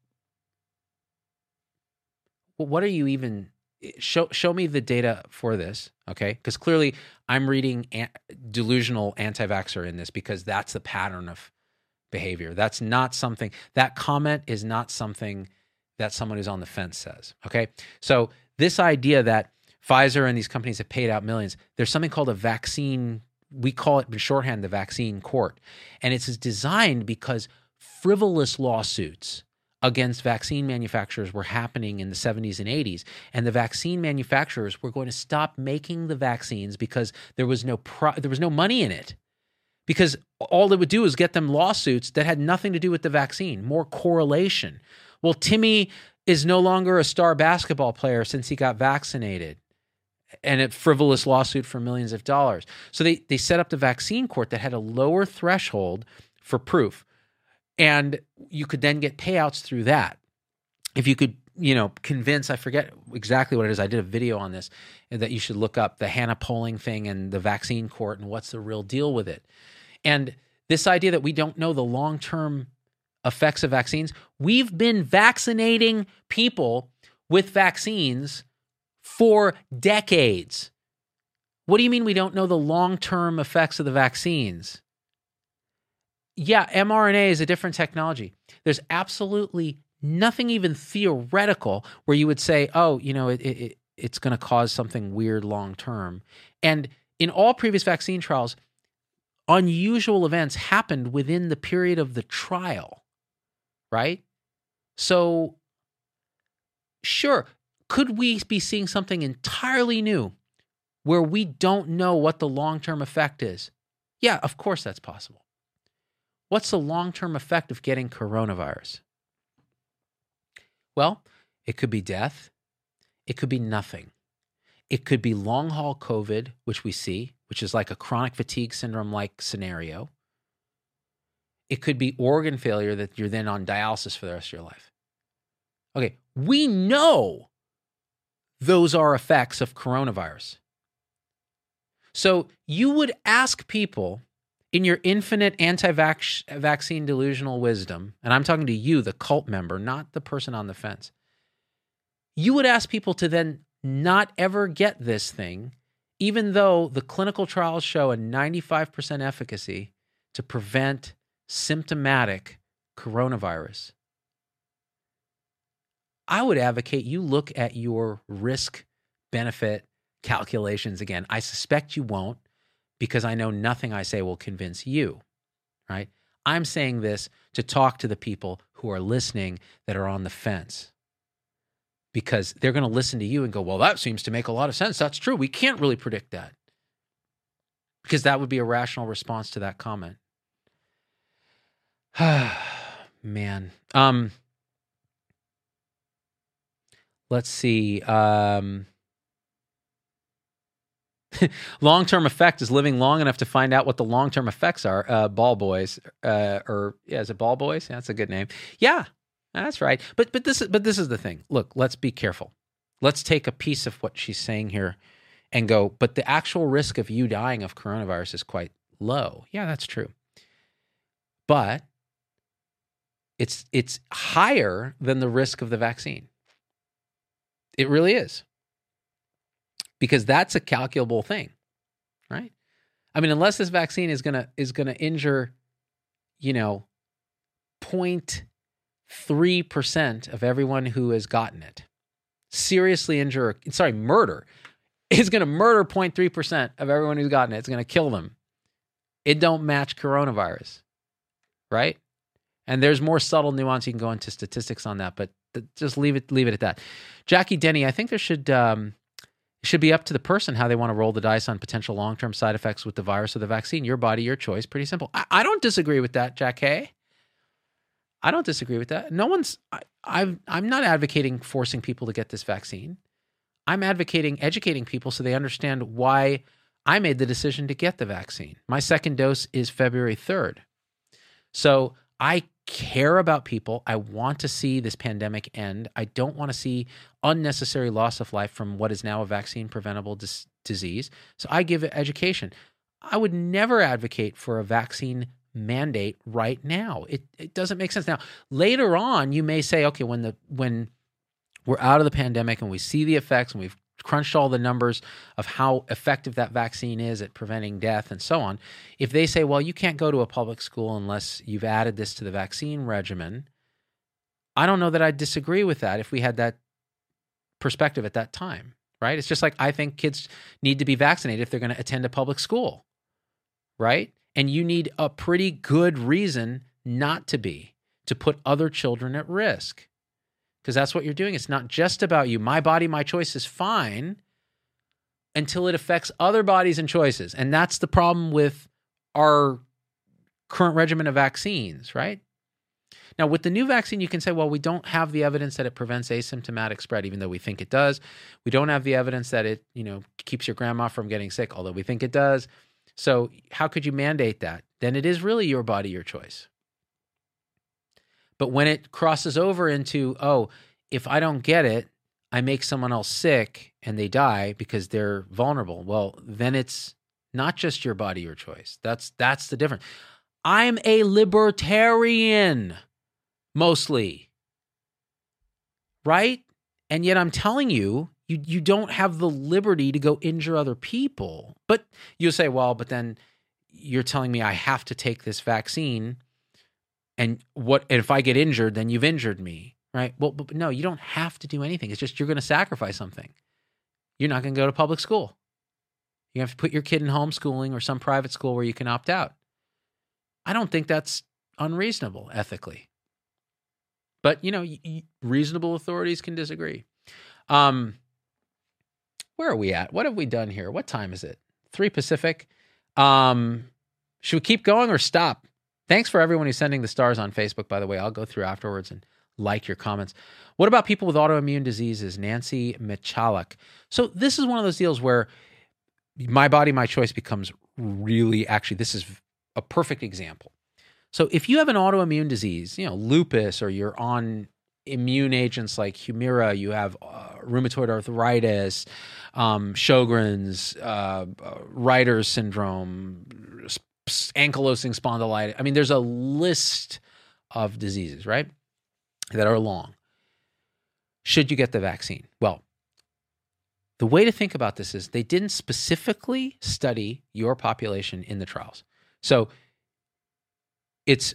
what are you even show show me the data for this, okay? Because clearly I'm reading an, delusional anti-vaxxer in this because that's the pattern of behavior. That's not something that comment is not something that someone who's on the fence says. Okay, so this idea that Pfizer and these companies have paid out millions, there's something called a vaccine. We call it in shorthand the vaccine court, and it's designed because frivolous lawsuits against vaccine manufacturers were happening in the 70s and 80s and the vaccine manufacturers were going to stop making the vaccines because there was no pro- there was no money in it. Because all it would do is get them lawsuits that had nothing to do with the vaccine more correlation. Well timmy is no longer a star basketball player since he got vaccinated. And a frivolous lawsuit for millions of dollars. So they they set up the vaccine court that had a lower threshold for proof and you could then get payouts through that. If you could you know convince i forget exactly what it is i did a video on this uh, that you should look up the Hannah Poling thing and the vaccine court and what's the real deal with it. And this idea that we don't know the long-term effects of vaccines we've been vaccinating people with vaccines for decades. What do you mean we don't know the long-term effects of the vaccines yeah, mRNA is a different technology. There's absolutely nothing even theoretical where you would say, oh, you know, it, it, it's going to cause something weird long term. And in all previous vaccine trials, unusual events happened within the period of the trial, right? So, sure, could we be seeing something entirely new where we don't know what the long term effect is? Yeah, of course that's possible. What's the long term effect of getting coronavirus? Well, it could be death, it could be nothing. It could be long haul COVID, which we see, which is like a chronic fatigue syndrome like scenario. It could be organ failure that you're then on dialysis for the rest of your life. Okay, we know those are effects of coronavirus. So you would ask people in your infinite anti vaccine delusional wisdom, and I'm talking to you, the cult member, not the person on the fence, you would ask people to then not ever get this thing, even though the clinical trials show a 95% efficacy to prevent symptomatic coronavirus. I would advocate you look at your risk benefit calculations again. I suspect you won't because I know nothing I say will convince you, right? I'm saying this to talk to the people who are listening that are on the fence because they're going to listen to you and go, well, that seems to make a lot of sense. That's true. We can't really predict that because that would be a rational response to that comment. Man. Um, let's see. Um, long term effect is living long enough to find out what the long term effects are. Uh, ball boys, uh, or yeah, is it ball boys? Yeah, that's a good name. Yeah, that's right. But but this is but this is the thing. Look, let's be careful. Let's take a piece of what she's saying here and go. But the actual risk of you dying of coronavirus is quite low. Yeah, that's true. But it's it's higher than the risk of the vaccine. It really is because that's a calculable thing, right? I mean, unless this vaccine is gonna is gonna injure, you know, 0.3 percent of everyone who has gotten it, seriously injure, sorry, murder, is gonna murder 0.3 percent of everyone who's gotten it. It's gonna kill them. It don't match coronavirus, right? And there's more subtle nuance. You can go into statistics on that, but just leave it leave it at that. Jackie Denny, I think there should um, it should be up to the person how they want to roll the dice on potential long term side effects with the virus or the vaccine. Your body, your choice. Pretty simple. I, I don't disagree with that, Jack Hay. I don't disagree with that. No one's. I, I've, I'm not advocating forcing people to get this vaccine. I'm advocating educating people so they understand why I made the decision to get the vaccine. My second dose is February 3rd. So I care about people. I want to see this pandemic end. I don't want to see unnecessary loss of life from what is now a vaccine preventable dis- disease. So I give it education. I would never advocate for a vaccine mandate right now. It it doesn't make sense. Now, later on you may say okay, when the when we're out of the pandemic and we see the effects and we've crunched all the numbers of how effective that vaccine is at preventing death and so on, if they say, well, you can't go to a public school unless you've added this to the vaccine regimen, I don't know that I disagree with that if we had that perspective at that time, right? It's just like I think kids need to be vaccinated if they're going to attend a public school, right? And you need a pretty good reason not to be, to put other children at risk because that's what you're doing. It's not just about you. My body, my choice is fine until it affects other bodies and choices. And that's the problem with our current regimen of vaccines, right? Now, with the new vaccine, you can say, well, we don't have the evidence that it prevents asymptomatic spread, even though we think it does. We don't have the evidence that it, you know, keeps your grandma from getting sick, although we think it does. So, how could you mandate that? Then it is really your body, your choice. But when it crosses over into, oh, if I don't get it, I make someone else sick and they die because they're vulnerable. Well, then it's not just your body, your choice. That's that's the difference. I'm a libertarian mostly. Right? And yet I'm telling you, you you don't have the liberty to go injure other people. But you'll say, well, but then you're telling me I have to take this vaccine and what if I get injured, then you've injured me, right? Well, but no, you don't have to do anything. It's just you're going to sacrifice something. You're not going to go to public school. You have to put your kid in homeschooling or some private school where you can opt out. I don't think that's unreasonable ethically. But, you know, reasonable authorities can disagree. Um, where are we at? What have we done here? What time is it? 3 Pacific. Um, should we keep going or stop? Thanks for everyone who's sending the stars on Facebook, by the way. I'll go through afterwards and like your comments. What about people with autoimmune diseases? Nancy Michalak. So, this is one of those deals where my body, my choice becomes really actually, this is a perfect example. So, if you have an autoimmune disease, you know, lupus, or you're on immune agents like Humira, you have uh, rheumatoid arthritis, um, Sjogren's, uh, uh, Reiter's syndrome, ankylosing spondylitis. I mean, there's a list of diseases, right, that are long. Should you get the vaccine? Well, the way to think about this is they didn't specifically study your population in the trials. So it's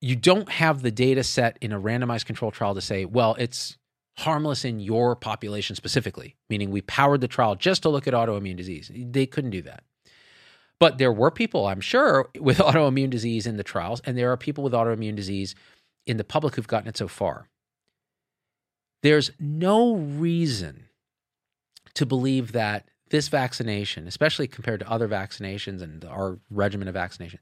you don't have the data set in a randomized control trial to say, well, it's harmless in your population specifically, meaning we powered the trial just to look at autoimmune disease. They couldn't do that. But there were people, I'm sure, with autoimmune disease in the trials, and there are people with autoimmune disease in the public who've gotten it so far. There's no reason to believe that this vaccination, especially compared to other vaccinations and our regimen of vaccinations,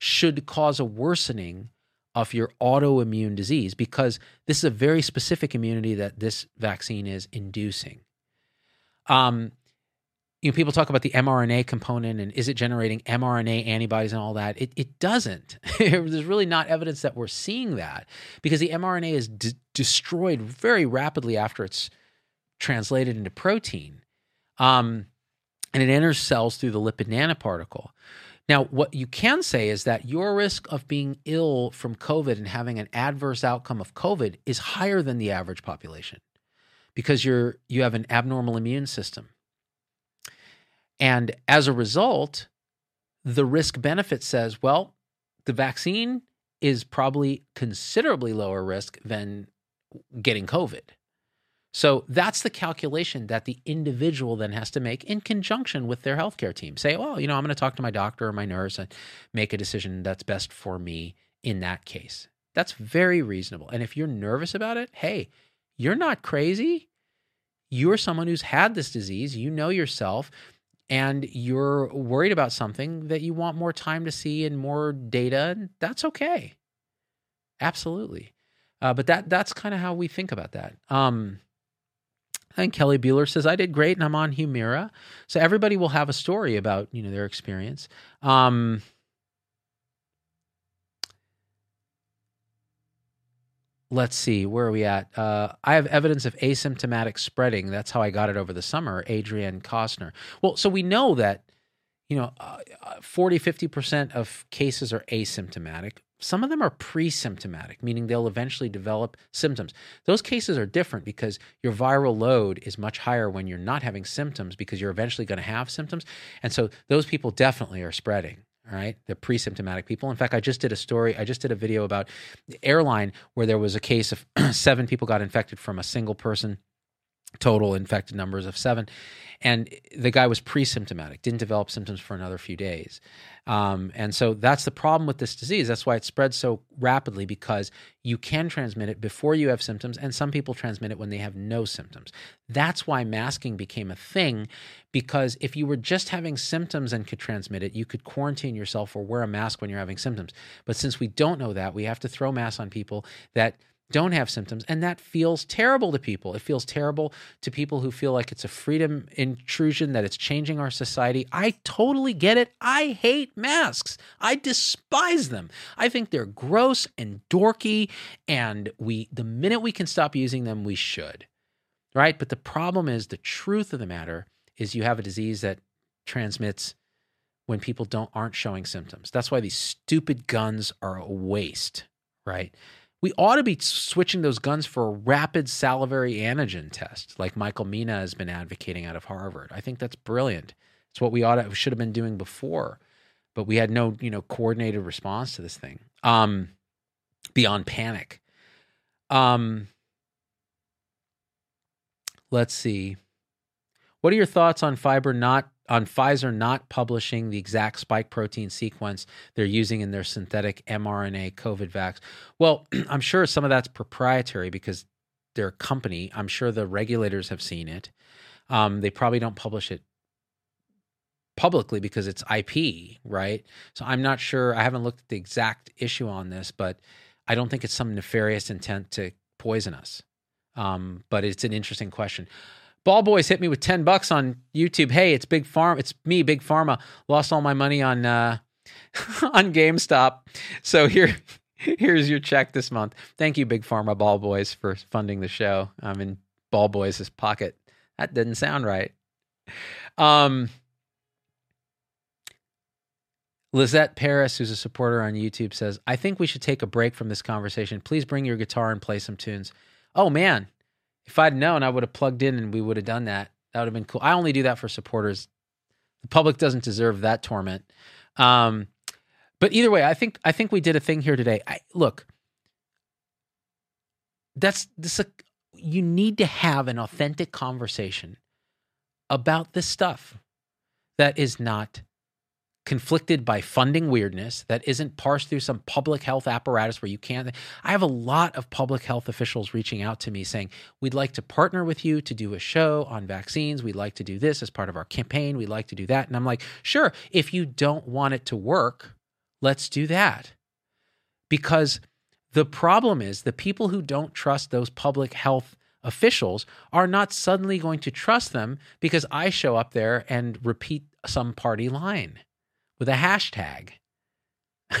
should cause a worsening of your autoimmune disease because this is a very specific immunity that this vaccine is inducing. Um, you know, people talk about the mRNA component and is it generating mRNA antibodies and all that. It, it doesn't. There's really not evidence that we're seeing that because the mRNA is destroyed very rapidly after it's translated into protein. Um, and it enters cells through the lipid nanoparticle. Now, what you can say is that your risk of being ill from COVID and having an adverse outcome of COVID is higher than the average population because you're you have an abnormal immune system. And as a result, the risk benefit says, well, the vaccine is probably considerably lower risk than getting COVID. So that's the calculation that the individual then has to make in conjunction with their healthcare team. Say, well, you know, I'm going to talk to my doctor or my nurse and make a decision that's best for me in that case. That's very reasonable. And if you're nervous about it, hey, you're not crazy. You're someone who's had this disease. You know yourself and you're worried about something that you want more time to see and more data. That's okay. Absolutely. Uh, but that that's kind of how we think about that. Um, and Kelly Bueller says, I did great and I'm on Humira. So everybody will have a story about, you know, their experience. Um, let's see, where are we at? Uh, I have evidence of asymptomatic spreading. That's how I got it over the summer, Adrienne Costner. Well, so we know that, you know, uh, 40, 50% of cases are asymptomatic. Some of them are pre symptomatic, meaning they'll eventually develop symptoms. Those cases are different because your viral load is much higher when you're not having symptoms because you're eventually going to have symptoms. And so those people definitely are spreading. All right, the pre-symptomatic people. In fact, I just did a story. I just did a video about the airline where there was a case of seven people got infected from a single person total infected numbers of seven. And the guy was pre symptomatic, didn't develop symptoms for another few days. Um, and so that's the problem with this disease. That's why it spreads so rapidly because you can transmit it before you have symptoms, and some people transmit it when they have no symptoms. That's why masking became a thing because if you were just having symptoms and could transmit it, you could quarantine yourself or wear a mask when you're having symptoms. But since we don't know that, we have to throw masks on people that don't have symptoms. And that feels terrible to people. It feels terrible to people who feel like it's a freedom intrusion, that it's changing our society. I totally get it. I hate masks. I despise them. I think they're gross and dorky. And we, the minute we can stop using them, we should. Right. But the problem is the truth of the matter is you have a disease that transmits when people don't aren't showing symptoms. That's why these stupid guns are a waste, right? We ought to be switching those guns for a rapid salivary antigen test, like Michael Mina has been advocating out of Harvard. I think that's brilliant. It's what we ought to should have been doing before, but we had no you know coordinated response to this thing. Um, beyond panic. Um, let's see. What are your thoughts on fiber not on Pfizer not publishing the exact spike protein sequence they're using in their synthetic mRNA COVID vax. Well, I'm sure some of that's proprietary because they're a company. I'm sure the regulators have seen it. Um, they probably don't publish it publicly because it's IP, right? So I'm not sure. I haven't looked at the exact issue on this, but I don't think it's some nefarious intent to poison us. Um, but it's an interesting question. Ball Boys hit me with 10 bucks on YouTube. Hey, it's Big Farm. It's me, Big Pharma. Lost all my money on uh on GameStop. So here here's your check this month. Thank you, Big Pharma Ball Boys, for funding the show. I'm in Ball Boys' pocket. That didn't sound right. Um Lizette Paris, who's a supporter on YouTube, says, I think we should take a break from this conversation. Please bring your guitar and play some tunes. Oh man, if I'd known, I would have plugged in and we would have done that. That would have been cool. I only do that for supporters. The public doesn't deserve that torment. Um, but either way, I think I think we did a thing here today. I, look, that's this. you need to have an authentic conversation about this stuff that is not conflicted by funding weirdness that isn't parsed through some public health apparatus where you can't. I have a lot of public health officials reaching out to me saying, We'd like to partner with you to do a show on vaccines. We'd like to do this as part of our campaign. We'd like to do that. And I'm like, Sure, if you don't want it to work, let's do that. Because the problem is the people who don't trust those public health officials are not suddenly going to trust them because I show up there and repeat some party line with a hashtag.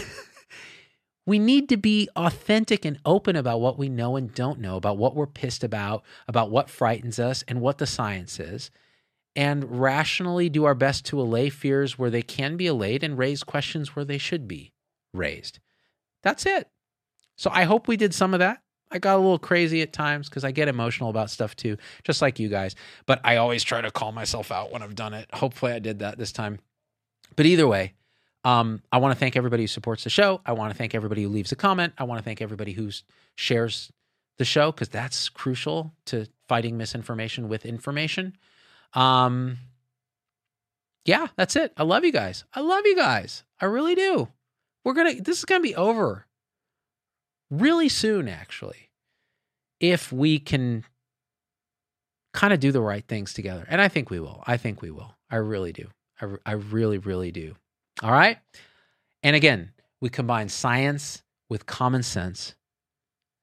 we need to be authentic and open about what we know and don't know, about what we're pissed about, about what frightens us, and what the science is, and rationally do our best to allay fears where they can be allayed and raise questions where they should be raised. That's it. So I hope we did some of that. I got a little crazy at times because I get emotional about stuff too, just like you guys. But I always try to call myself out when I've done it. Hopefully, I did that this time. But either way, Um, I want to thank everybody who supports the show. I want to thank everybody who leaves a comment. I want to thank everybody who shares the show because that's crucial to fighting misinformation with information. Um, yeah, that's it. I love you guys. I love you guys. I really do. We're gonna. This is gonna be over really soon, actually, if we can kind of do the right things together. And I think we will. I think we will. I really do. I, I really, really do. All right. And again, we combine science with common sense,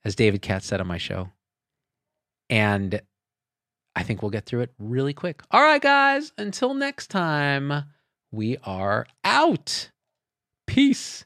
as David Katz said on my show. And I think we'll get through it really quick. All right, guys. Until next time, we are out. Peace.